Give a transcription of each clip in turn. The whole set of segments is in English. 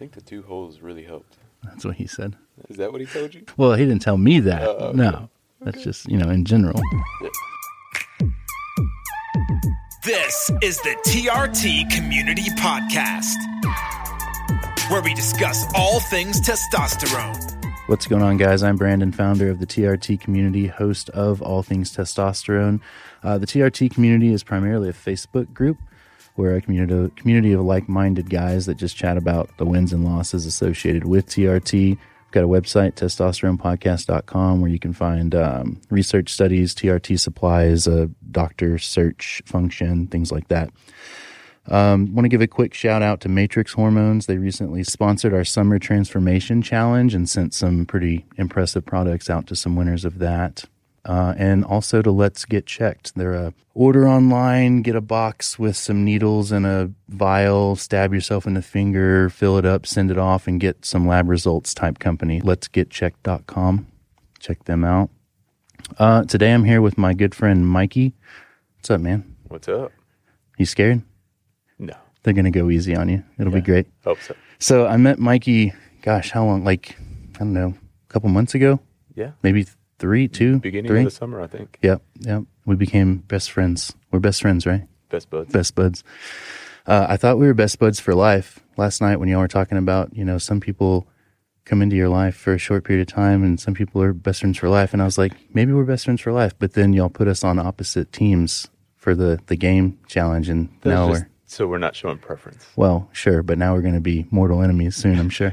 think the two holes really helped. That's what he said. Is that what he told you? Well, he didn't tell me that. Oh, okay. No, that's just you know in general. This is the TRT Community Podcast, where we discuss all things testosterone. What's going on, guys? I'm Brandon, founder of the TRT community, host of All Things Testosterone. Uh, the TRT community is primarily a Facebook group. We're a community, community of like minded guys that just chat about the wins and losses associated with TRT. We've got a website, testosteronepodcast.com, where you can find um, research studies, TRT supplies, a doctor search function, things like that. Um, want to give a quick shout out to Matrix Hormones. They recently sponsored our Summer Transformation Challenge and sent some pretty impressive products out to some winners of that. Uh, and also to Let's Get Checked. They're a order online, get a box with some needles and a vial, stab yourself in the finger, fill it up, send it off, and get some lab results type company. Let's Get Checked.com. Check them out. Uh, today I'm here with my good friend Mikey. What's up, man? What's up? You scared? No. They're going to go easy on you. It'll be great. Hope so. So I met Mikey, gosh, how long? Like, I don't know, a couple months ago? Yeah. Maybe three, two, Beginning three? of the summer, I think. Yep, yep. We became best friends. We're best friends, right? Best buds. Best buds. Uh, I thought we were best buds for life last night when y'all were talking about, you know, some people come into your life for a short period of time and some people are best friends for life. And I was like, maybe we're best friends for life. But then y'all put us on opposite teams for the, the game challenge. And That's now just we're, so we're not showing preference. well, sure. But now we're going to be mortal enemies soon, I'm sure.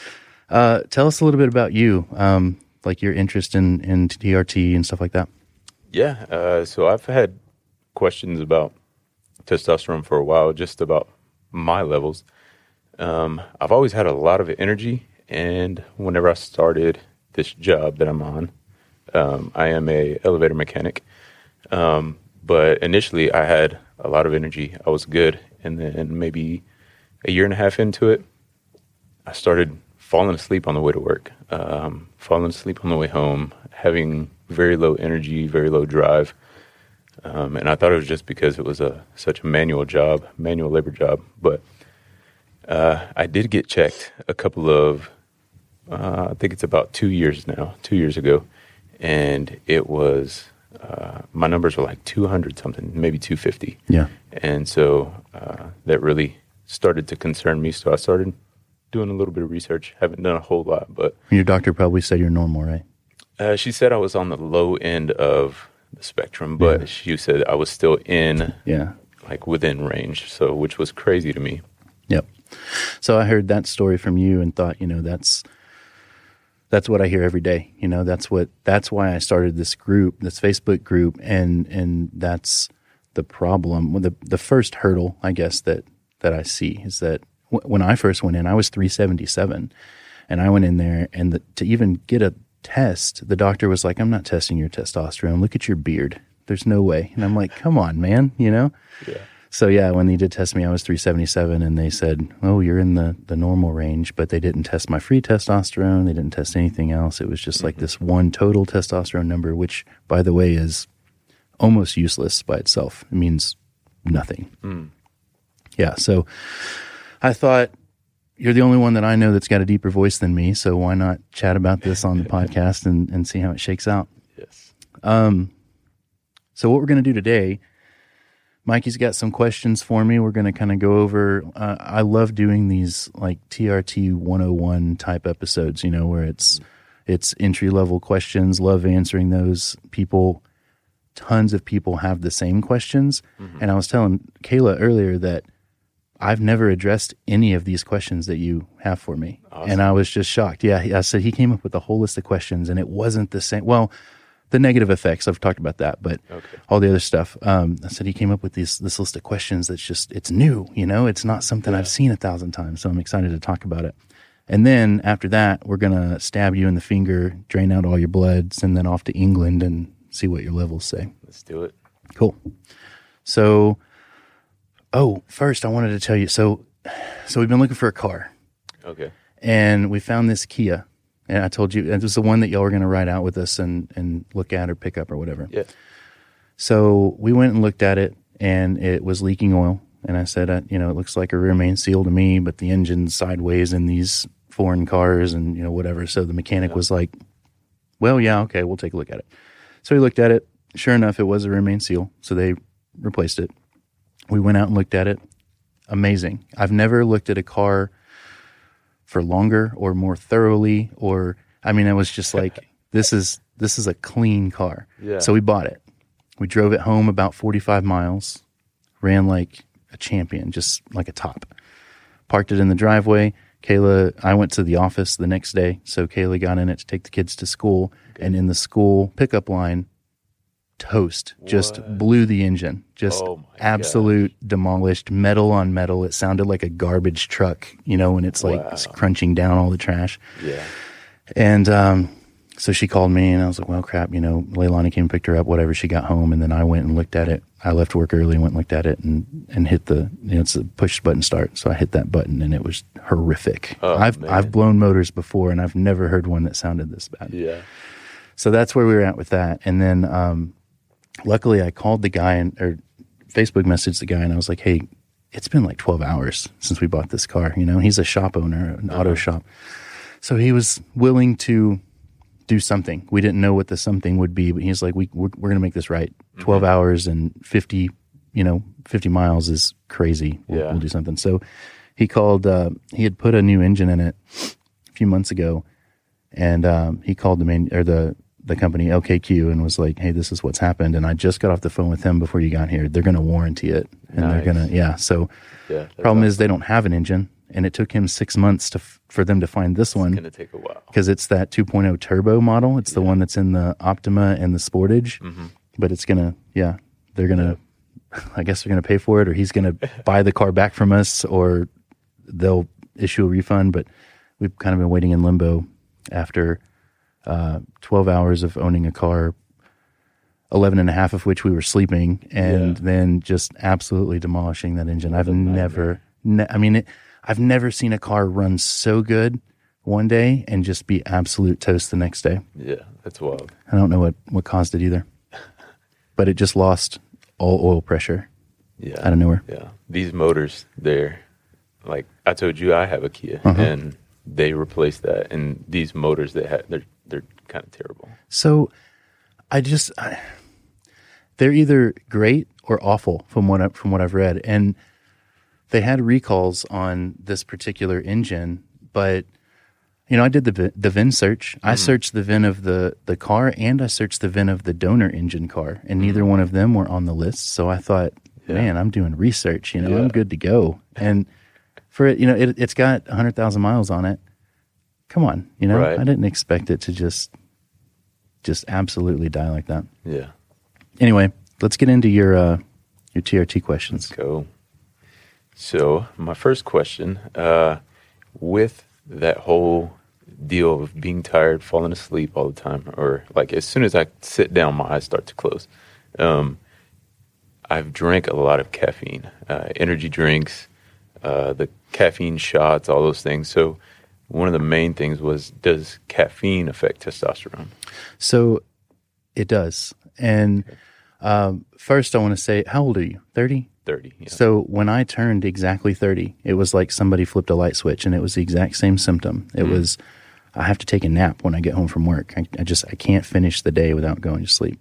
uh, tell us a little bit about you, um, like your interest in, in TRT and stuff like that. Yeah. Uh, so I've had questions about testosterone for a while, just about my levels. Um, I've always had a lot of energy, and whenever I started this job that I'm on, um, I am a elevator mechanic. Um, but initially, I had a lot of energy. I was good, and then maybe a year and a half into it, I started falling asleep on the way to work, um, falling asleep on the way home, having very low energy, very low drive. Um, and I thought it was just because it was a such a manual job, manual labor job. But uh, I did get checked a couple of, uh, I think it's about two years now, two years ago, and it was uh, my numbers were like 200 something, maybe 250. Yeah. And so uh, that really started to concern me. So I started doing a little bit of research. Haven't done a whole lot, but Your doctor probably said you're normal, right? uh, she said I was on the low end of the spectrum, but Yeah. she said I was still in Yeah. like within range. So which was crazy to me. Yep. So I heard that story from you and thought, you know, that's that's what I hear every day. You know, that's what that's why I started this group, this Facebook group, and and that's the problem. Well, the the first hurdle, I guess that that I see is that when I first went in, I was 377, and I went in there, and the, to even get a test, the doctor was like, "I'm not testing your testosterone. Look at your beard. There's no way." And I'm like, "Come on, man. You know." Yeah. So yeah, when they did test me, I was 377, and they said, "Oh, you're in the the normal range," but they didn't test my free testosterone. They didn't test anything else. It was just like mm-hmm. this one total testosterone number, which, by the way, is almost useless by itself. It means nothing. Mm. Yeah. So I thought you're the only one that I know that's got a deeper voice than me. So why not chat about this on the podcast and and see how it shakes out? Yes. So what we're going to do today, Mikey's got some questions for me. We're going to kind of go over. Uh, I love doing these like TRT 101 type episodes. You know, where it's it's entry level questions. Love answering those. People, tons of people have the same questions. And I was telling Kayla earlier that I've never addressed any of these questions that you have for me. And I was just shocked. Yeah, I said he came up with a whole list of questions and it wasn't the same. Well, the negative effects, I've talked about that, but Okay. all the other stuff. Um, I said he came up with these, this list of questions that's just, it's new, you know, it's not something I've seen a thousand times. So I'm excited to talk about it. And then after that, we're going to stab you in the finger, drain out all your blood, send then off to England and see what your levels say. Let's do it. Cool. So, oh, first I wanted to tell you. So, so we've been looking for a car, Okay. and we found this Kia. And I told you it was the one that y'all were going to ride out with us and and look at or pick up or whatever. Yeah. So we went and looked at it, and it was leaking oil. And I said, uh, you know, it looks like a rear main seal to me, but the engine's sideways in these foreign cars and, you know, whatever. So the mechanic was like, well, yeah, okay, we'll take a look at it. So he looked at it. Sure enough, it was a rear main seal. So they replaced it. We went out and looked at it. Amazing. I've never looked at a car for longer or more thoroughly or I mean it was just like this is this is a clean car. Yeah. So we bought it. We drove it home about 45 miles. Ran like a champion, just like a top. Parked it in the driveway. Kayla, I went to the office the next day, so Kayla got in it to take the kids to school, and in the school pickup line, toast just blew the engine, just Oh absolute demolished metal on metal. It sounded like a garbage truck, you know, when it's like Wow. crunching down all the trash. Yeah. And um, so she called me, and I was like, "Well, crap, you know." Leilani came and picked her up. Whatever. She got home, and then I went and looked at it. I left work early, and went and looked at it, and and hit the you know it's a push button start. So I hit that button, and it was horrific. Oh, I've man. I've blown motors before, and I've never heard one that sounded this bad. Yeah. So that's where we were at with that. And then um, luckily, I called the guy and or Facebook messaged the guy, and I was like, "Hey, it's been like 12 hours since we bought this car. You know, he's a shop owner, an auto shop, so he was willing to do something. We didn't know what the something would be, but he's like, "We we're, we're going to make this right. 12 hours and 50, you know, 50 miles is crazy. We'll, Yeah. we'll do something." So he called. Uh, he had put a new engine in it a few months ago and um, he called the main or the the company LKQ and was like, "Hey, this is what's happened." And I just got off the phone with him before you got here. They're going to warranty it, and they're going to yeah. So Yeah. problem is they don't have an engine, and it took him six months to f- for them to find this one going to take a while. because it's that 2.0 turbo model. It's the one that's in the Optima and the Sportage, mm-hmm. but it's gonna yeah. They're gonna. I guess they're gonna pay for it, or he's gonna buy the car back from us, or they'll issue a refund. But we've kind of been waiting in limbo after uh, 12 hours of owning a car, 11 and a half of which we were sleeping, and Yeah. then just absolutely demolishing that engine. I've never, ne- I mean, it, I've never seen a car run so good one day and just be absolute toast the next day. Yeah. That's wild. I don't know what, what caused it either, but it just lost all oil pressure Yeah. out of nowhere. Yeah, these motors, they're like I told you, I have a Kia, Uh-huh. and they replaced that. And these motors, that had they're kind of terrible. So I just I, they're either great or awful from what I, from what I've read, and they had recalls on this particular engine, but you know I did the the VIN search. I mm-hmm. searched the VIN of the the car and I searched the VIN of the donor engine car, and mm-hmm. neither one of them were on the list. So I thought, man, I'm doing research. You know, I'm good to go. And for it, you know, it, it's got hundred thousand miles on it. Come on, you know, Right. I didn't expect it to just just absolutely die like that. Yeah, Anyway, let's get into your uh, your TRT questions. go. So my first question, uh, with that whole deal of being tired, falling asleep all the time, or like as soon as I sit down, my eyes start to close. Um, I've drank a lot of caffeine, uh, energy drinks, uh, the caffeine shots, all those things. So one of the main things was, does caffeine affect testosterone? So it does. And um, first, I want to say, how old are you? Thirty. 30. Yeah. So when I turned exactly 30, it was like somebody flipped a light switch and it was the exact same symptom. It was I have to take a nap when I get home from work. I, I just I can't finish the day without going to sleep.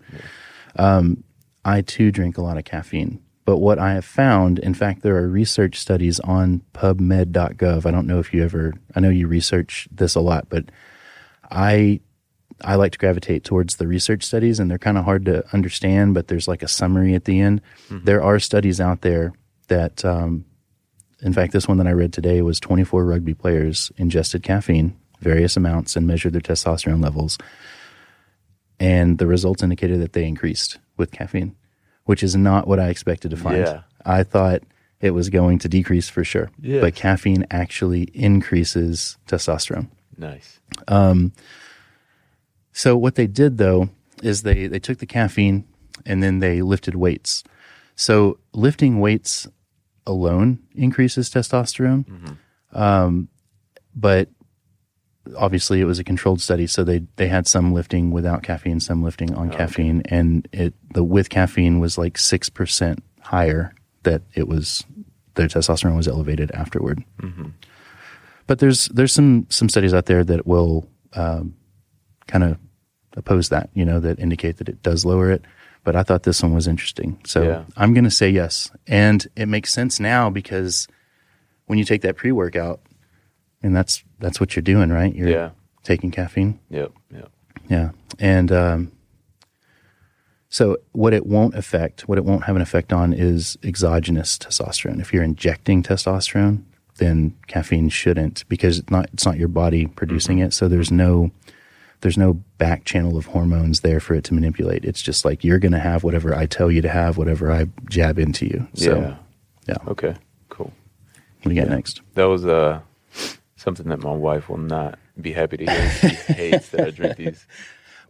Um, I too drink a lot of caffeine. But what I have found, in fact, there are research studies on PubMed.gov. I don't know if you ever, I know you research this a lot, but I I like to gravitate towards the research studies, and they're kind of hard to understand. But there's like a summary at the end. There are studies out there that, um, in fact, this one that I read today was 24 rugby players ingested caffeine, various amounts, and measured their testosterone levels, and the results indicated that they increased with caffeine, which is not what I expected to find. Yeah. I thought it was going to decrease for sure, Yeah. but caffeine actually increases testosterone. nice. So what they did though is they they took the caffeine and then they lifted weights. So lifting weights alone increases testosterone, um, but obviously it was a controlled study. So they they had some lifting without caffeine, some lifting on caffeine, and it the with caffeine was like six percent higher that it was their testosterone was elevated afterward. But there's there's some some studies out there that will um, kind of oppose that, you know, that indicate that it does lower it. But I thought this one was interesting, so Yeah. I'm going to say yes, and it makes sense now because when you take that pre workout, and that's that's what you're doing, right? You're Yeah. taking caffeine. Yep. Yep. Yeah. And um, so, what it won't affect, what it won't have an effect on is exogenous testosterone. If you're injecting testosterone, then caffeine shouldn't because it's not, it's not your body producing it. So, there's no. There's no back channel of hormones there for it to manipulate. It's just like you're going to have whatever I tell you to have, whatever I jab into you. So, yeah. yeah. Okay. Cool. What do you got Yeah. next? That was uh something that my wife will not be happy to hear. She hates that I drink these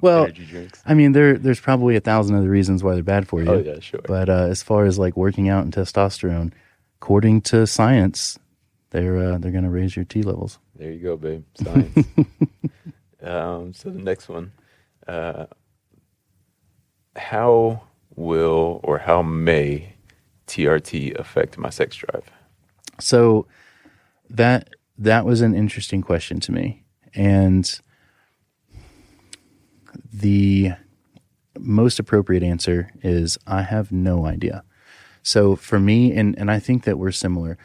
Well, energy drinks. I mean, there there's probably a thousand other reasons why they're bad for you. Oh, yeah, sure. But uh, as far as like working out and testosterone, according to science, they're uh, they're going to raise your T levels. There you go, babe. Science. um, so the next one, uh, how will or how may TRT affect my sex drive? So that that was an interesting question to me, and the most appropriate answer is I have no idea. So for me, and and I think that we're similar.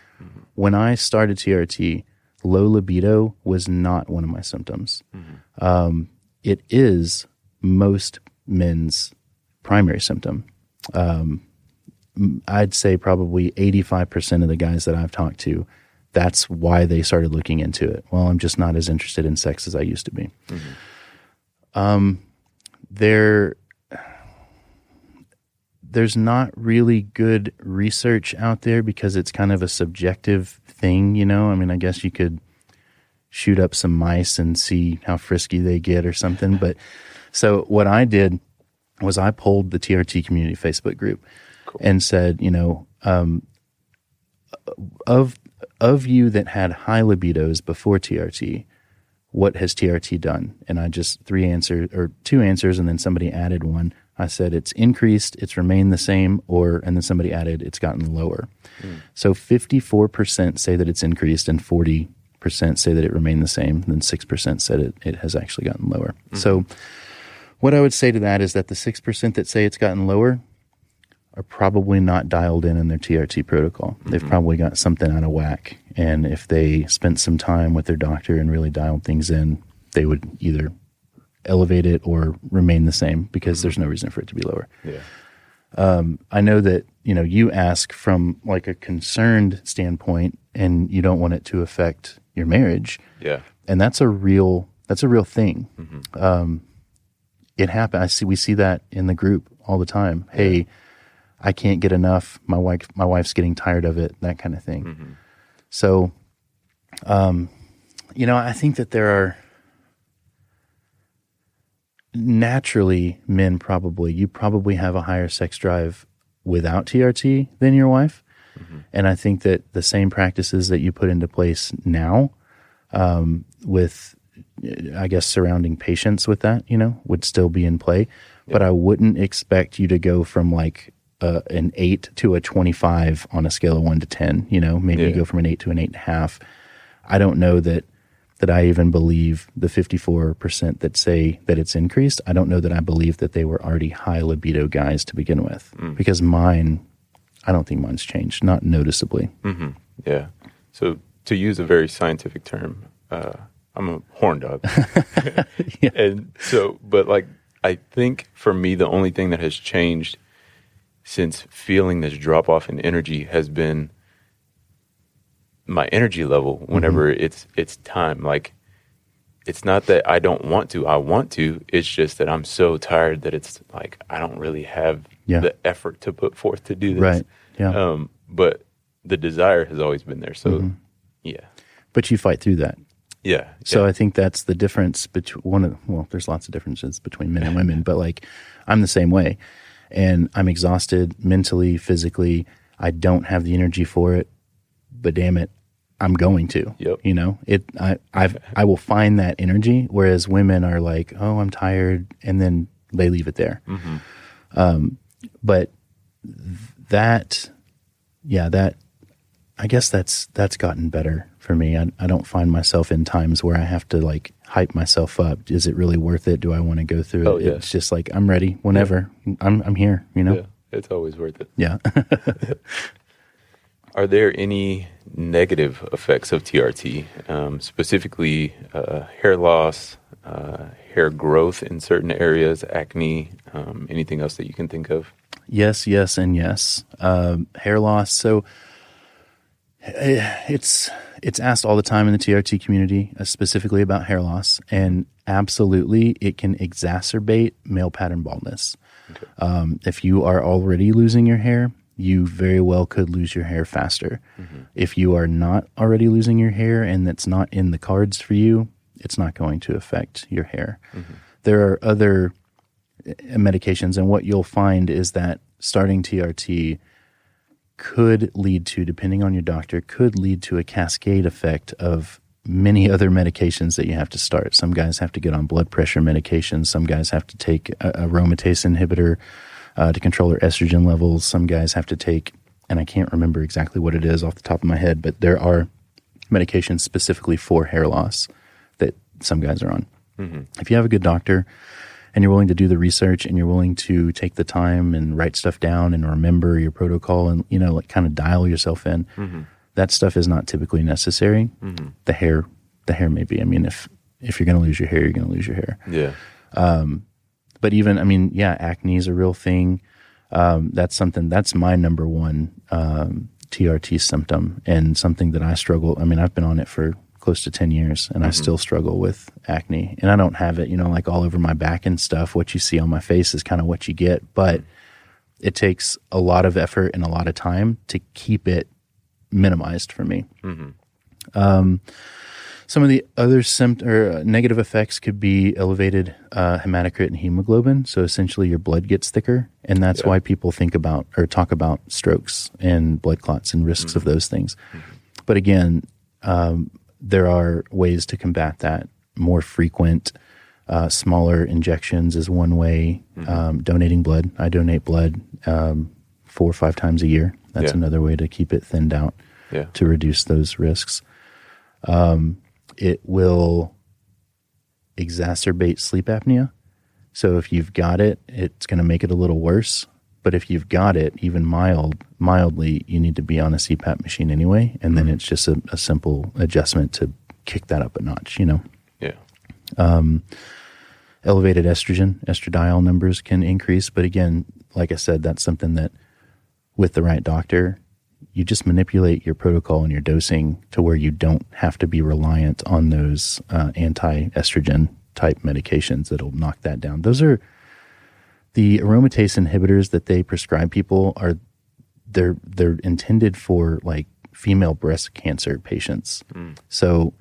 When I started TRT, low libido was not one of my symptoms. Um, it is most men's primary symptom. I'd say probably 85% of the guys that I've talked to, that's why they started looking into it. Well, I'm just not as interested in sex as I used to be. Um, there, there's not really good research out there because it's kind of a subjective thing, you know? I mean, I guess you could shoot up some mice and see how frisky they get or something. But so what I did was I pulled the TRT community Facebook group and said, you know, um, of of you that had high libidos before TRT, what has TRT done? And I just three answers or two answers, and then somebody added one. I said it's increased, it's remained the same, or and then somebody added it's gotten lower. Hmm. So fifty four percent say that it's increased, and forty percent say that it remained the same. And then six percent said it it has actually gotten lower. Hmm. So what I would say to that is that the six percent that say it's gotten lower are probably not dialed in in their TRT protocol. They've mm-hmm. probably got something out of whack. And if they spent some time with their doctor and really dialed things in, they would either elevate it or remain the same because mm-hmm. there's no reason for it to be lower. Yeah. Um, I know that, you know, you ask from like a concerned standpoint and you don't want it to affect your marriage. Yeah. And that's a real that's a real thing. Mm-hmm. Um, it happened. I see we see that in the group all the time. Hey, I can't get enough. My wife my wife's getting tired of it. That kind of thing. So, um, you know, I think that there are naturally men probably you probably have a higher sex drive without TRT than your wife. And I think that the same practices that you put into place now um, with I guess surrounding patience with that, you know, would still be in play. But I wouldn't expect you to go from like uh, an eight to a 25 on a scale of one to 10, you know, maybe you go from an eight to an eight and a half. I don't know that, that I even believe the 54% that say that it's increased. I don't know that I believe that they were already high libido guys to begin with because mine, I don't think mine's changed, not noticeably. Yeah. So to use a very scientific term, uh, I'm a horn dog. And so, but like, I think for me, the only thing that has changed since feeling this drop off in energy has been my energy level whenever it's it's time like it's not that I don't want to I want to it's just that I'm so tired that it's like I don't really have Yeah. the effort to put forth to do this Right. Yeah. um but the desire has always been there so yeah But you fight through that. yeah So yeah. I think that's the difference between one of well, there's lots of differences between men and women, but like I'm the same way. And I'm exhausted mentally, physically. I don't have the energy for it, but damn it, I'm going to. Yep. You know, it I I've I will find that energy. Whereas women are like, oh, I'm tired, and then they leave it there. Um, but that, yeah, that I guess that's that's gotten better for me. I, I don't find myself in times where I have to like hype myself up. Is it really worth it? Do I want to go through it? Oh, yeah. It's just like I'm ready whenever. I'm I'm here. You know. Yeah, it's always worth it. Yeah. Are there any negative effects of TRT, um, specifically uh, hair loss, uh, hair growth in certain areas, acne, um, anything else that you can think of? Yes, yes, and yes. Um, hair loss. So eh, it's it's asked all the time in the TRT community, uh, specifically about hair loss, and absolutely, it can exacerbate male pattern baldness. Um, if you are already losing your hair, you very well could lose your hair faster. If you are not already losing your hair and that's not in the cards for you, it's not going to affect your hair. There are other uh, medications, and what you'll find is that starting TRT could lead to, depending on your doctor, could lead to a cascade effect of many other medications that you have to start. Some guys have to get on blood pressure medications. Some guys have to take a, aromatase inhibitor uh, to control their estrogen levels. Some guys have to take, and I can't remember exactly what it is off the top of my head, but there are medications specifically for hair loss that some guys are on. If you have a good doctor and you're willing to do the research and you're willing to take the time and write stuff down and remember your protocol and you know like kind of dial yourself in, that stuff is not typically necessary. The hair, the hair may be. I mean, if if you're going to lose your hair, you're going to lose your hair Yeah. um, but even I mean, yeah, acne is a real thing. Um, that's something that's my number one um, TRT symptom and something that I struggle. I mean, I've been on it for close to ten years, and I still struggle with acne. And I don't have it, you know, like all over my back and stuff. What you see on my face is kind of what you get, but it takes a lot of effort and a lot of time to keep it minimized for me. Um, some of the other sympt- or uh, negative effects could be elevated uh, hematocrit and hemoglobin. So essentially, your blood gets thicker, and that's Yeah. why people think about or talk about strokes and blood clots and risks of those things. But again, um, there are ways to combat that. More frequent, uh, smaller injections is one way. Um, donating blood. I donate blood um, four or five times a year. That's Yeah. another way to keep it thinned out Yeah. to reduce those risks. Um, it will exacerbate sleep apnea. So if you've got it, it's going to make it a little worse. But if you've got it, even mild, mildly, you need to be on a CPAP machine anyway, and then it's just a, a simple adjustment to kick that up a notch. You know, Yeah. elevated estrogen, estradiol numbers can increase. But again, like I said, that's something that with the right doctor, you just manipulate your protocol and your dosing to where you don't have to be reliant on those uh, anti estrogen type medications that'll knock that down. Those are the aromatase inhibitors that they prescribe people are they're they're intended for like female breast cancer patients. So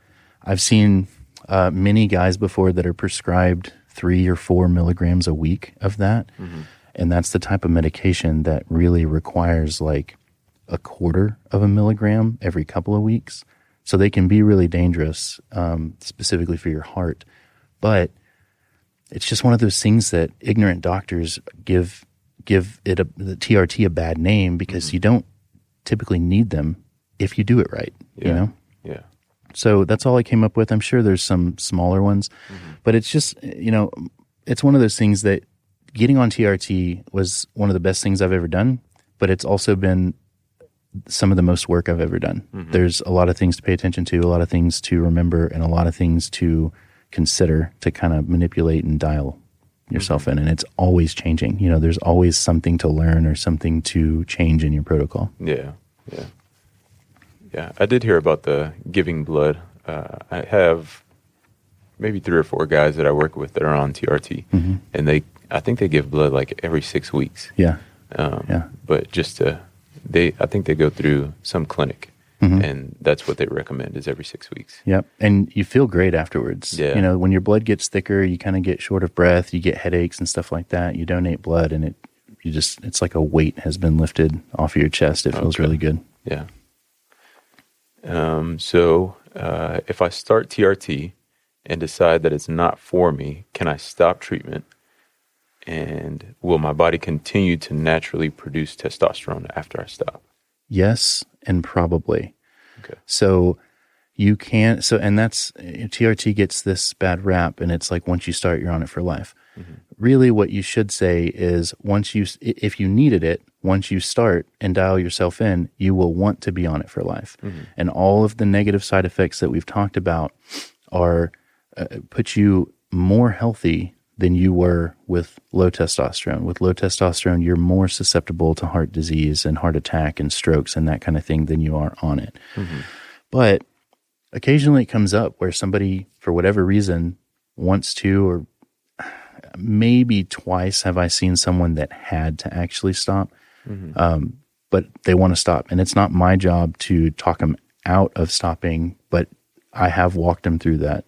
I've seen uh, many guys before that are prescribed three or four milligrams a week of that. And that's the type of medication that really requires like a quarter of a milligram every couple of weeks. So they can be really dangerous, um, specifically for your heart. But it's just one of those things that ignorant doctors give give it a the TRT a bad name because mm-hmm. you don't typically need them if you do it right. You know. Yeah. So that's all I came up with. I'm sure there's some smaller ones, mm-hmm. but it's just, you know, it's one of those things that getting on TRT was one of the best things I've ever done, but it's also been some of the most work I've ever done. Mm-hmm. There's a lot of things to pay attention to, a lot of things to remember, and a lot of things to consider to kind of manipulate and dial yourself in. And it's always changing. You know, there's always something to learn or something to change in your protocol. Yeah, yeah, yeah. I did hear about the giving blood. Uh, I have maybe three or four guys that I work with that are on TRT, Mm-hmm. and they, I think they give blood like every six weeks. Yeah. Um, Yeah. But just to, they, I think they go through some clinic, Mm-hmm. and that's what they recommend is every six weeks. Yep. And you feel great afterwards. Yeah. You know, when your blood gets thicker, you kind of get short of breath, you get headaches and stuff like that. You donate blood and it, you just, it's like a weight has been lifted off of your chest. It feels Okay. really good. Yeah. Um, so uh, if I start TRT and decide that it's not for me, can I stop treatment? And will my body continue to naturally produce testosterone after I stop? Yes, and probably. Okay. So you can't. So and that's TRT gets this bad rap, and it's like once you start, you're on it for life. Really, what you should say is once you, if you needed it, once you start and dial yourself in, you will want to be on it for life. And all of the negative side effects that we've talked about are uh, put you more healthy than you were with low testosterone. With low testosterone, you're more susceptible to heart disease and heart attack and strokes and that kind of thing than you are on it. But occasionally it comes up where somebody, for whatever reason, wants to, or maybe twice have I seen someone that had to actually stop, um, but they want to stop. And it's not my job to talk them out of stopping, but I have walked them through that.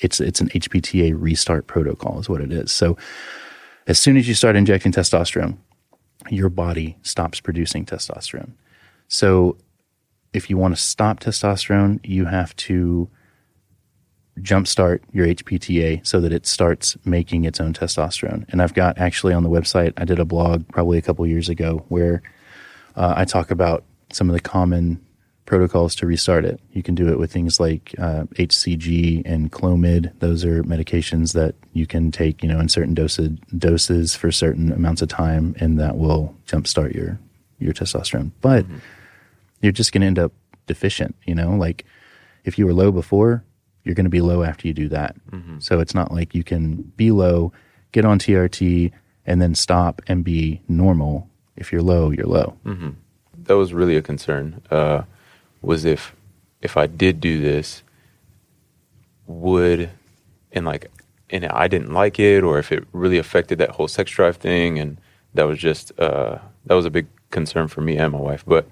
It's it's an HPTA restart protocol, is what it is. So as soon as you start injecting testosterone, your body stops producing testosterone. So if you want to stop testosterone, you have to jumpstart your HPTA so that it starts making its own testosterone. And I've got actually on the website, I did a blog probably a couple years ago where uh, I talk about some of the common protocols to restart it. You can do it with things like uh, HCG and Clomid. Those are medications that you can take, you know, in certain doses doses for certain amounts of time, and that will jumpstart your your testosterone. But you're just going to end up deficient. You know, like if you were low before, you're going to be low after you do that. So it's not like you can be low, get on TRT, and then stop and be normal. If you're low, you're low. that was really a concern. Uh, was if if I did do this, would and like and I didn't like it, or if it really affected that whole sex drive thing, and that was just uh, that was a big concern for me and my wife. But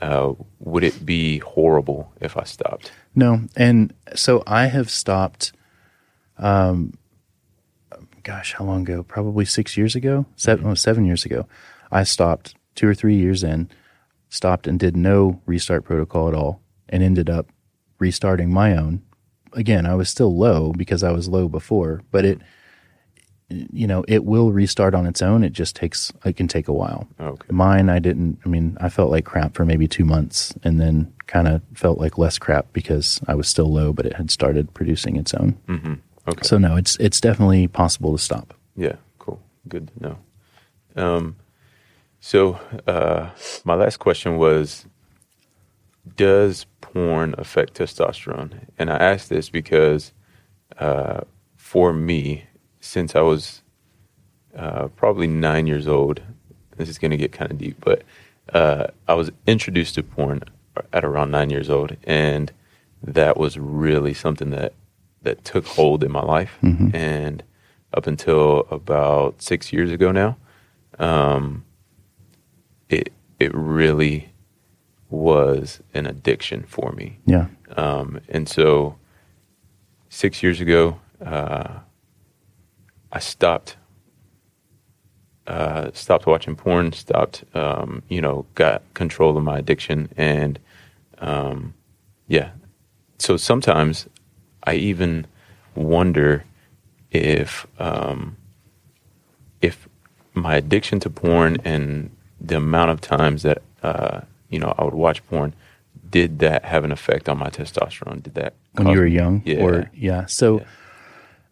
uh, would it be horrible if I stopped? No, and so I have stopped. Um, gosh, how long ago? Probably six years ago, 7 oh, seven years ago. I stopped two or three years in, stopped and did no restart protocol at all, and ended up restarting my own. Again, I was still low because I was low before, but it, you know, it will restart on its own. It just takes, it can take a while. Okay. Mine, I didn't, I mean, I felt like crap for maybe two months and then kind of felt like less crap because I was still low, but it had started producing its own. Mm-hmm. Okay. So no, it's, it's definitely possible to stop. Yeah, cool. Good to know. Um, so uh, my last question was, does porn affect testosterone? And I asked this because uh, for me, since I was uh, probably nine years old, this is going to get kind of deep, but uh, I was introduced to porn at around nine years old, and that was really something that that took hold in my life. And up until about six years ago now, um, it it really was an addiction for me. Yeah. Um, and so six years ago, uh, I stopped. Uh, stopped watching porn. Stopped, um, you know, got control of my addiction, and um, yeah. So sometimes I even wonder if um, if my addiction to porn and the amount of times that uh, you know I would watch porn did that have an effect on my testosterone? Did that When cause you were young Yeah. or, yeah. So,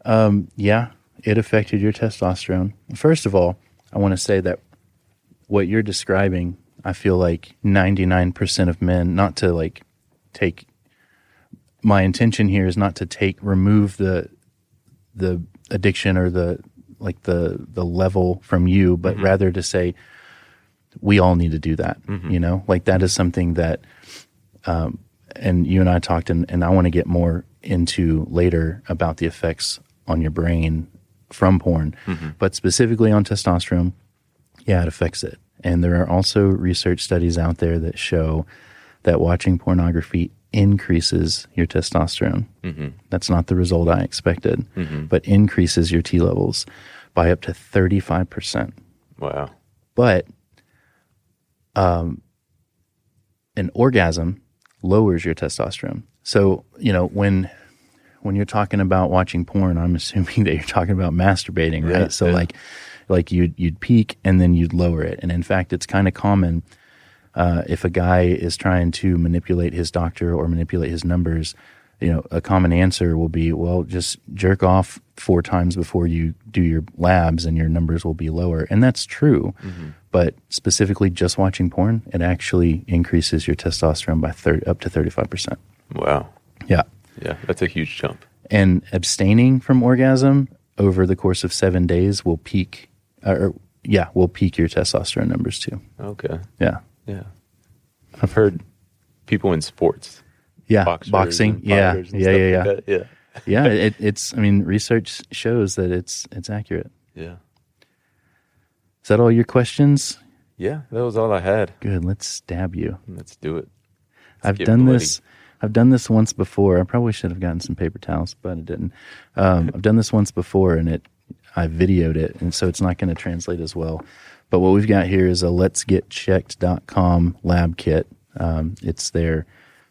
um, yeah, it affected your testosterone. First of all, I want to say that what you're describing, I feel like 99% of men, not to like take my intention here is not to take remove the the addiction or the like the the level from you but rather to say we all need to do that mm-hmm. you know like that is something that um and you and I talked and, and I want to get more into later about the effects on your brain from porn mm-hmm. but specifically on testosterone yeah, it affects it. And there are also research studies out there that show that watching pornography increases your testosterone. Mm-hmm. That's not the result I expected, but increases your T levels by up to 35%. Wow. But um, an orgasm lowers your testosterone. So, you know, when when you're talking about watching porn, I'm assuming that you're talking about masturbating, right? Yeah, so yeah. like like you'd you'd peak and then you'd lower it. And in fact, it's kind of common Uh, if a guy is trying to manipulate his doctor or manipulate his numbers, you know, a common answer will be, well, just jerk off four times before you do your labs and your numbers will be lower. And that's true. Mm-hmm. But specifically just watching porn, it actually increases your testosterone by 30, up to 35%. Wow. Yeah. Yeah, that's a huge jump. And abstaining from orgasm over the course of seven days will peak, or yeah, will peak your testosterone numbers too. Okay. Yeah. Yeah. I've heard people in sports, Yeah. boxers Boxing. Yeah. Yeah. Yeah. Yeah. like. Yeah. yeah. It, it's, I mean, research shows that it's, it's accurate. Yeah. Is that all your questions? Yeah, that was all I had. Good. Let's stab you. Let's do it. I've done bloody. this. I've done this once before. I probably should have gotten some paper towels, but I didn't. Um, I've done this once before, and it I videoed it, and so it's not going to translate as well. But what we've got here is a Let's Get Checked.com lab kit. Um, it's their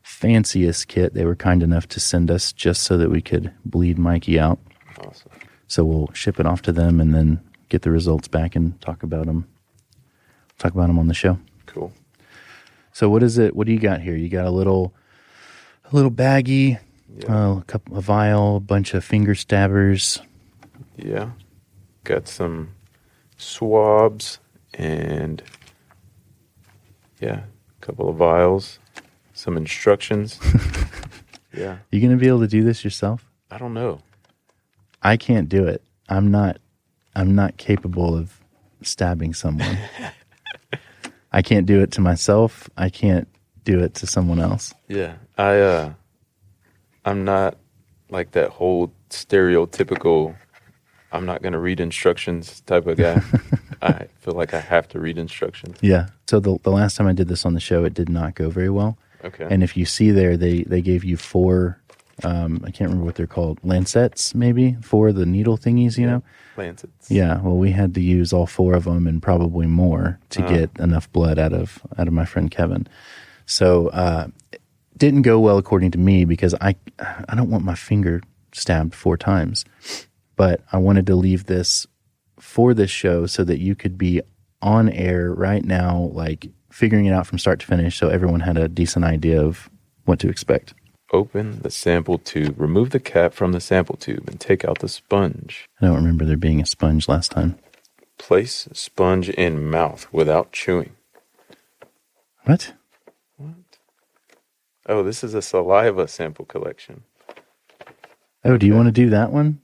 fanciest kit. They were kind enough to send us just so that we could bleed Mikey out. Awesome. So we'll ship it off to them and then get the results back and talk about them. Talk about them on the show. Cool. So what is it? What do you got here? You got a little, a little baggie, uh, a couple, a vial, a bunch of finger stabbers. Yeah. Got some swabs and yeah, a couple of vials, some instructions. yeah. You gonna be able to do this yourself? I don't know. I can't do it. I'm not. I'm not capable of stabbing someone. I can't do it to myself. I can't do it to someone else. Yeah. I uh I'm not like that whole stereotypical I'm not going to read instructions type of guy. I feel like I have to read instructions. Yeah. So the the last time I did this on the show, it did not go very well. Okay. And if you see there, they they gave you four. Um, I can't remember what they're called. Lancets, maybe four of the needle thingies. You know. Lancets. Yeah. Well, we had to use all four of them and probably more to get enough blood out of out of my friend Kevin. So uh, it didn't go well according to me because I I don't want my finger stabbed four times, but I wanted to leave this for this show so that you could be on air right now, like figuring it out from start to finish, so everyone had a decent idea of what to expect. Open the sample tube, remove the cap from the sample tube and take out the sponge. I don't remember there being a sponge last time. Place sponge in mouth without chewing. What? What? Oh, this is a saliva sample collection. Oh, do you want to do that one?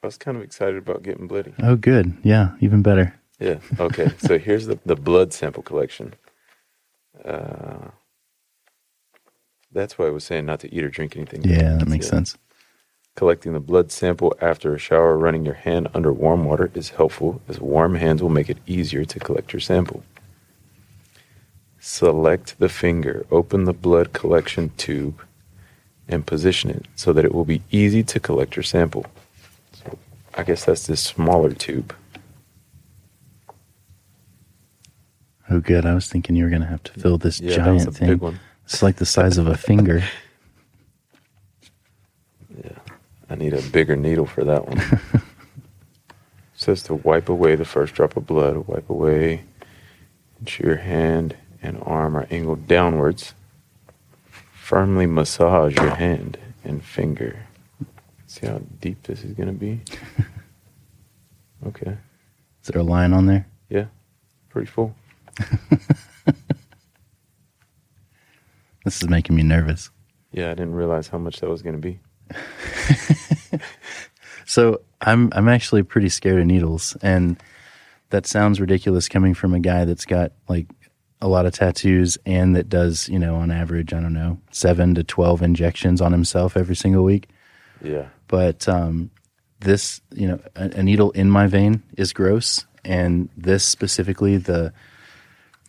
I was kind of excited about getting bloody. Oh, good. Yeah, even better. Yeah. Okay. so here's the, the blood sample collection. Uh, that's why I was saying not to eat or drink anything. Yeah, that makes Yeah. sense. Collecting the blood sample after a shower, running your hand under warm water is helpful, as warm hands will make it easier to collect your sample. Select the finger, open the blood collection tube, and position it so that it will be easy to collect your sample. So I guess that's this smaller tube. Oh, good. I was thinking you were going to have to fill this Yeah, giant thing. It's like the size of a finger. Yeah, I need a bigger needle for that one. says to wipe away the first drop of blood. Wipe away. Ensure your hand and arm are angled downwards. Firmly massage your hand and finger. See how deep this is going to be? Okay. Is there a line on there? Yeah. Pretty full. This is making me nervous. Yeah, I didn't realize how much that was going to be. So I'm I'm actually pretty scared of needles, and that sounds ridiculous coming from a guy that's got like a lot of tattoos and that does you know on average I don't know seven to twelve injections on himself every single week. Yeah. But um, this you know a, a needle in my vein is gross, and this specifically the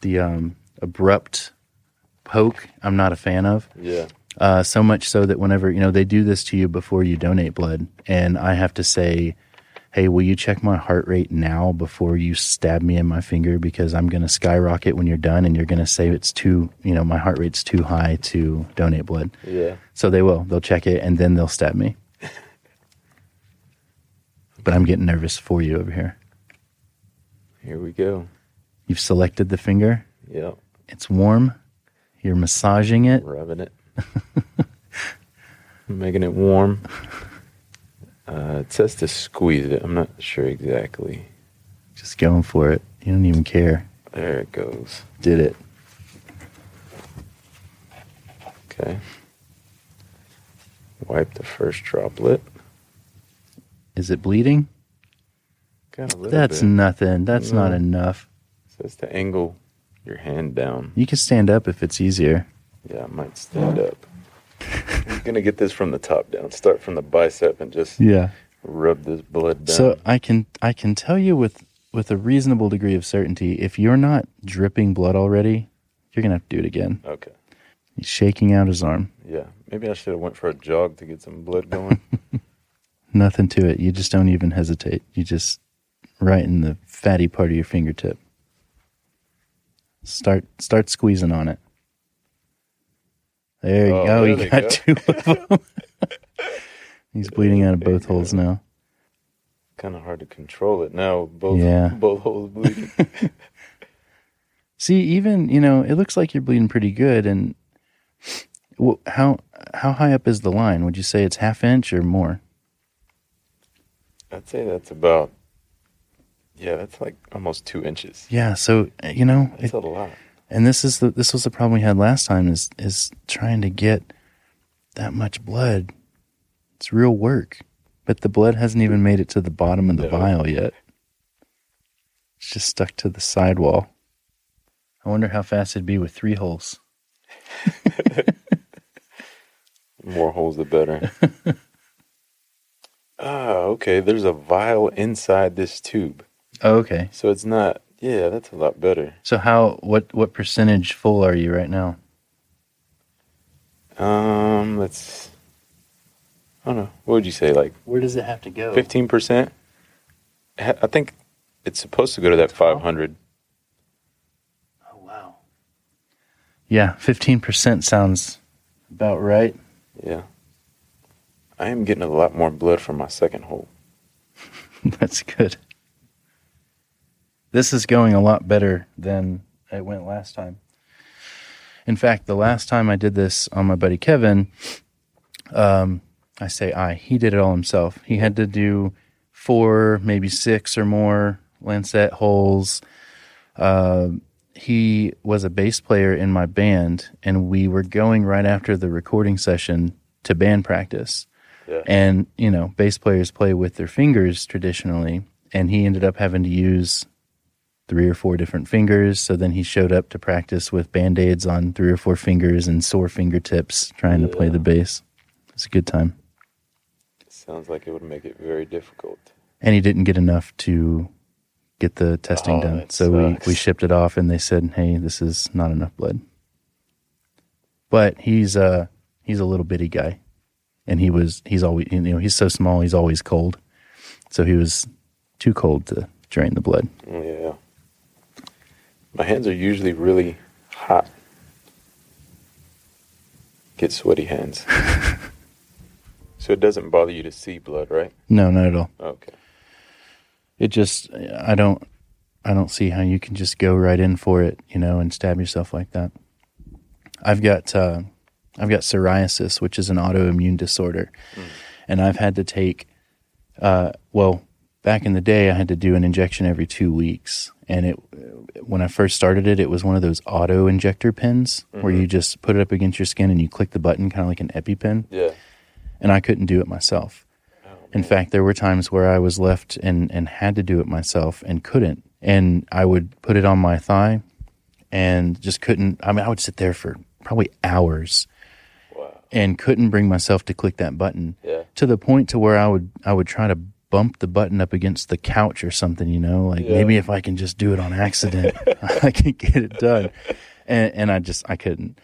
the um, abrupt poke I'm not a fan of. Yeah. Uh, so much so that whenever you know they do this to you before you donate blood, and I have to say, "Hey, will you check my heart rate now before you stab me in my finger because I'm going to skyrocket when you're done, and you're going to say it's too, you know, my heart rate's too high to donate blood." Yeah. So they will. They'll check it, and then they'll stab me. but I'm getting nervous for you over here. Here we go. You've selected the finger. Yep. It's warm. You're massaging it. Rubbing it. Making it warm. Uh, it says to squeeze it. I'm not sure exactly. Just going for it. You don't even care. There it goes. Did it. Okay. Wipe the first droplet. Is it bleeding? Got a little That's bit. nothing. That's not enough. Says to angle your hand down. You can stand up if it's easier. Yeah, I might stand up. I'm gonna get this from the top down. Start from the bicep and just Yeah. rub this blood down. So I can I can tell you with with a reasonable degree of certainty, if you're not dripping blood already, you're gonna have to do it again. okay. He's shaking out his arm. Yeah, maybe I should have went for a jog to get some blood going. Nothing to it. You just don't even hesitate. You just right in the fatty part of your fingertip. Start start squeezing on it. There you Oh, go. there You got go. two of them. He's bleeding out of both holes now. kind of hard to control it now. Both Yeah. both holes bleeding. See, even you know, it looks like you're bleeding pretty good. And how how high up is the line? Would you say it's half inch or more? I'd say that's about. Yeah, that's like almost two inches. Yeah. So uh, you know, That's it, a lot. and this is the this was the problem we had last time is is trying to get that much blood. It's real work, but the blood hasn't even made it to the bottom of the No. vial yet. It's just stuck to the sidewall. I wonder how fast it'd be with three holes. More holes, the better. ah, okay. There's a vial inside this tube, Oh, okay. so it's not. Yeah, that's a lot better. So how what what percentage full are you right now? Um, let's. I don't know. What would you say? Like Where does it have to go? fifteen percent? I think it's supposed to go to that five hundred. Oh wow. Yeah, fifteen percent sounds about right. Yeah. I am getting a lot more blood from my second hole. That's good. This is going a lot better than it went last time. In fact, the last time I did this on my buddy Kevin, um, I say I, he did it all himself. He had to do four, maybe six or more lancet holes. Uh, he was a bass player in my band, and we were going right after the recording session to band practice. Yeah. And, you know, bass players play with their fingers traditionally. And he ended up having to use three or four different fingers. So then he showed up to practice with band aids on three or four fingers and sore fingertips trying to play the bass. It's a good time. Sounds like it would make it very difficult. And he didn't get enough to get the testing Oh, done. So we, we shipped it off and they said, hey, this is not enough blood. But he's uh he's a little bitty guy. And he was he's always you know, he's so small he's always cold. So he was too cold to drain the blood. Yeah. My hands are usually really hot. Get sweaty hands. so it doesn't bother you to see blood, right? No, not at all. Okay. It just I don't I don't see how you can just go right in for it, you know, and stab yourself like that. I've got uh, I've got psoriasis, which is an autoimmune disorder, and I've had to take uh, well back in the day I had to do an injection every two weeks, and it when I first started it, it was one of those auto injector pins where mm-hmm. you just put it up against your skin and you click the button, kind of like an EpiPen, Yeah. and I couldn't do it myself. Oh, in fact, there were times where I was left and, and had to do it myself and couldn't. And I would put it on my thigh and just couldn't. I mean, I would sit there for probably hours Wow. and couldn't bring myself to click that button Yeah. to the point to where I would I would try to bump the button up against the couch or something, you know, like Yeah. maybe if I can just do it on accident, I can get it done. And and I just I couldn't.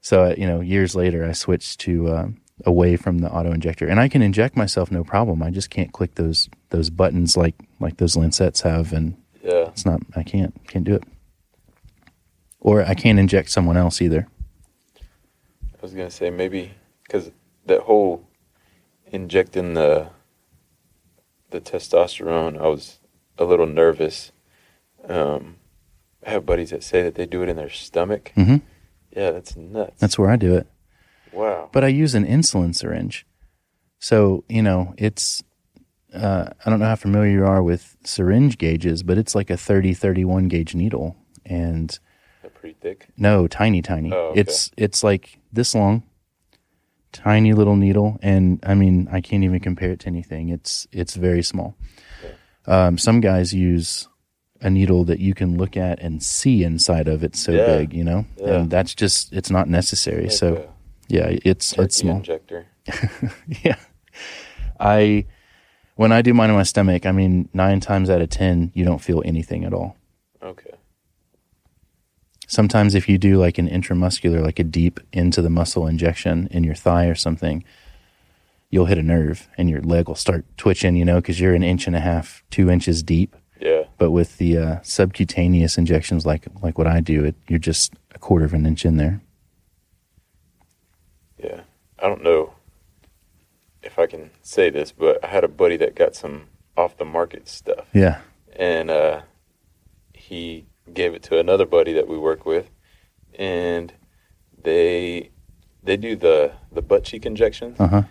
So uh, you know, years later, I switched to uh, away from the auto injector, and I can inject myself no problem. I just can't click those those buttons like like those lancets have, and Yeah. it's not. I can't can't do it. Or I can't inject someone else either. I was gonna say maybe because that whole injecting the the testosterone, I was a little nervous. Um, I have buddies that say that they do it in their stomach. Mhm. Yeah, that's nuts. That's where I do it. wow. But I use an insulin syringe. So, you know, it's, uh, I don't know how familiar you are with syringe gauges, but it's like a 30, 31 gauge needle. And They're pretty thick. no, tiny, tiny. Oh, okay. It's, it's like this long, tiny little needle. And I mean, I can't even compare it to anything. It's, it's very small. Um, some guys use a needle that you can look at and see inside of it so Yeah. big, you know, Yeah. and that's just, it's not necessary. Like so, yeah, it's, it's small. injector. Yeah. I when I do mine in my stomach, I mean nine times out of ten you don't feel anything at all. Okay. Sometimes if you do like an intramuscular, like a deep into the muscle injection in your thigh or something, you'll hit a nerve and your leg will start twitching, you know, because you're an inch and a half, two inches deep. Yeah. But with the uh, subcutaneous injections, like like what I do, it you're just a quarter of an inch in there. Yeah. I don't know if I can say this, but I had a buddy that got some off the market stuff. Yeah. and uh, he gave it to another buddy that we work with, and they they do the the butt cheek injections, Uh huh.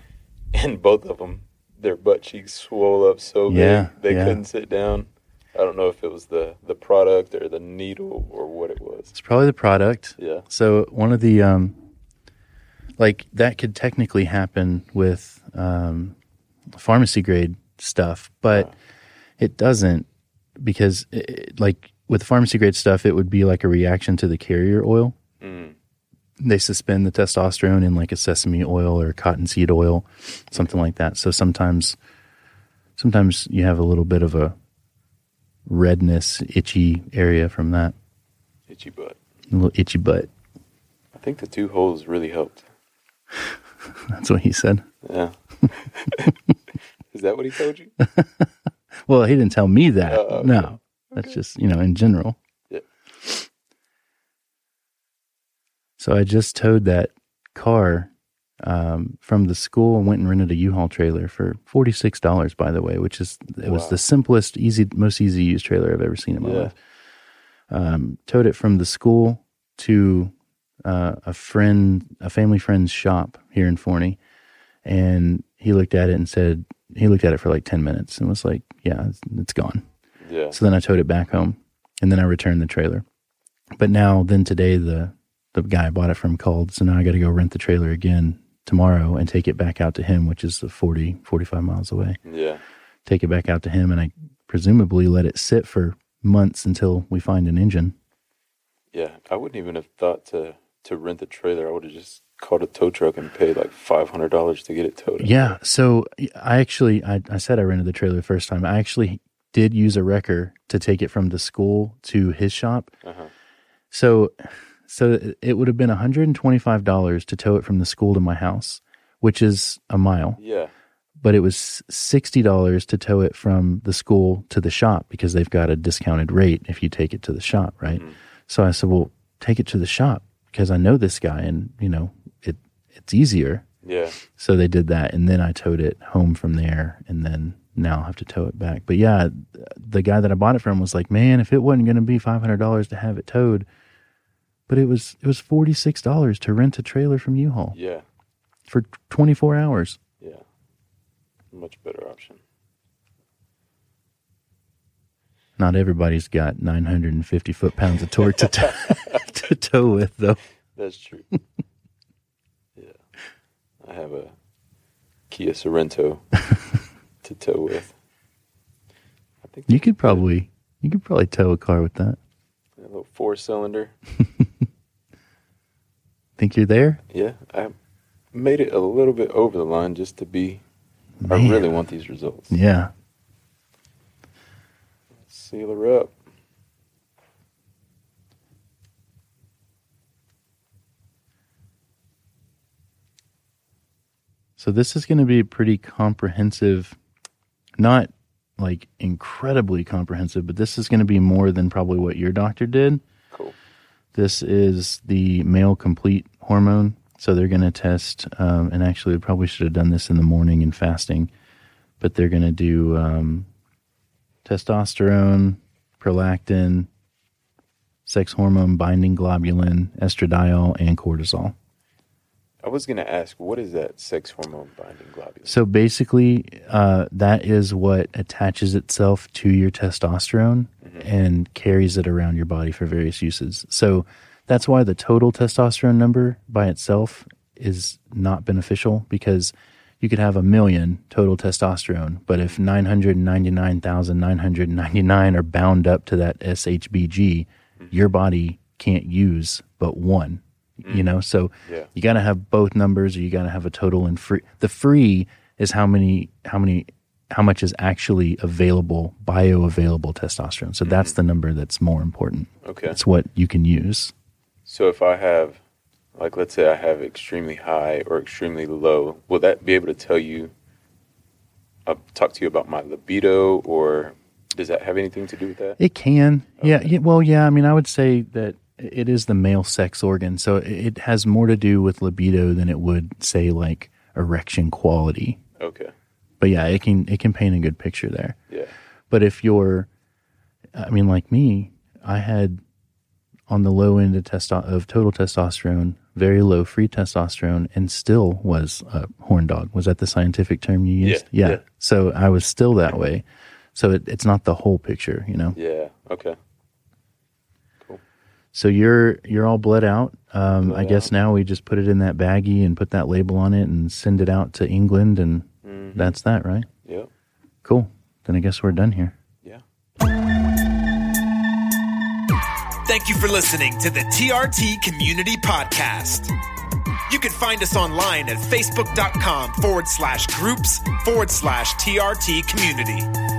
and both of them their butt cheeks swole up so Yeah, big they yeah. couldn't sit down. I don't know if it was the the product or the needle or what it was. It's probably the product. Yeah, So one of the um, like that could technically happen with um, pharmacy grade stuff, but it doesn't because it, like with the pharmacy grade stuff, it would be like a reaction to the carrier oil. Mm. They suspend the testosterone in like a sesame oil or cottonseed oil, something like that. So sometimes, sometimes you have a little bit of a redness, itchy area from that, itchy butt. a little itchy butt. I think the two holes really helped. That's what he said. Yeah. Is that what he told you? Well, he didn't tell me that. Oh, okay. No, that's just you know in general. Yeah. So I just towed that car um, from the school and went and rented a U-Haul trailer for forty six dollars. By the way, which is it was the simplest, easy, most easy to use trailer I've ever seen in my Yeah. life. Um, towed it from the school to uh, a friend, a family friend's shop here in Forney, and he looked at it and said he looked at it for like ten minutes and was like, "Yeah, it's, it's gone." Yeah. So then I towed it back home, and then I returned the trailer. But now, then today, the the guy I bought it from called, so now I got to go rent the trailer again tomorrow and take it back out to him, which is the 40, 45 miles away. Yeah. Take it back out to him, and I presumably let it sit for months until we find an engine. Yeah. I wouldn't even have thought to to rent the trailer. I would have just called a tow truck and paid like five hundred dollars to get it towed. Yeah. So I actually, I, I said I rented the trailer the first time. I actually did use a wrecker to take it from the school to his shop. Uh-huh. So, so it would have been $125 to tow it from the school to my house, which is a mile, Yeah. but it was $60 to tow it from the school to the shop because they've got a discounted rate if you take it to the shop, right? So I said, well, take it to the shop because I know this guy and, you know, it it's easier. Yeah. So they did that, and then I towed it home from there, and then now I'll have to tow it back. But yeah, the guy that I bought it from was like, "Man, if it wasn't going to be five hundred dollars to have it towed, but it was it was forty six dollars to rent a trailer from U-Haul Yeah. for twenty four hours." Yeah. Much better option. Not everybody's got nine hundred and fifty foot pounds of torque to tow, to tow with, though. That's true. yeah. I have a Kia Sorento to tow with. I think You could probably you could probably tow a car with that. a little four cylinder. Think you're there? Yeah. I made it a little bit over the line just to be I really want these results. Yeah. Seal her up. So this is going to be a pretty comprehensive, not like incredibly comprehensive, but this is going to be more than probably what your doctor did. Cool. This is the male complete hormone. So they're going to test, um, and actually, we probably should have done this in the morning in fasting, but they're going to do um, testosterone, prolactin, sex hormone binding globulin, estradiol, and cortisol. I was going to ask, what is that sex hormone binding globulin? So basically, uh, that is what attaches itself to your testosterone and carries it around your body for various uses. So that's why the total testosterone number by itself is not beneficial because you could have a million total testosterone, but if 999,999 are bound up to that SHBG, your body can't use but one. You know, so Yeah. you got to have both numbers or you got to have a total and free. The free is how many how many how much is actually available bioavailable testosterone. So that's the number that's more important. Okay. that's what you can use. So if I have, like, let's say I have extremely high or extremely low, will that be able to tell you, uh, talk to you about my libido, or does that have anything to do with that? It can. Yeah, yeah. Well, yeah. I mean, I would say that it is the male sex organ, so it- it has more to do with libido than it would say like erection quality. Okay. But yeah, it can it can paint a good picture there. Yeah. But if you're, I mean, like me, I had on the low end of testo- of total testosterone, very low free testosterone, and still was a horn dog. Was that the scientific term you used? Yeah, yeah. So I was still that way. So it, it's not the whole picture, you know. Yeah. Okay. So you're you're all bled out. Um, I guess out. now we just put it in that baggie and put that label on it and send it out to England, and Mm-hmm. that's that, right? Yep. Cool. Then I guess we're done here. Yeah. Thank you for listening to the TRT Community Podcast. You can find us online at facebook.com forward slash groups forward slash TRT community.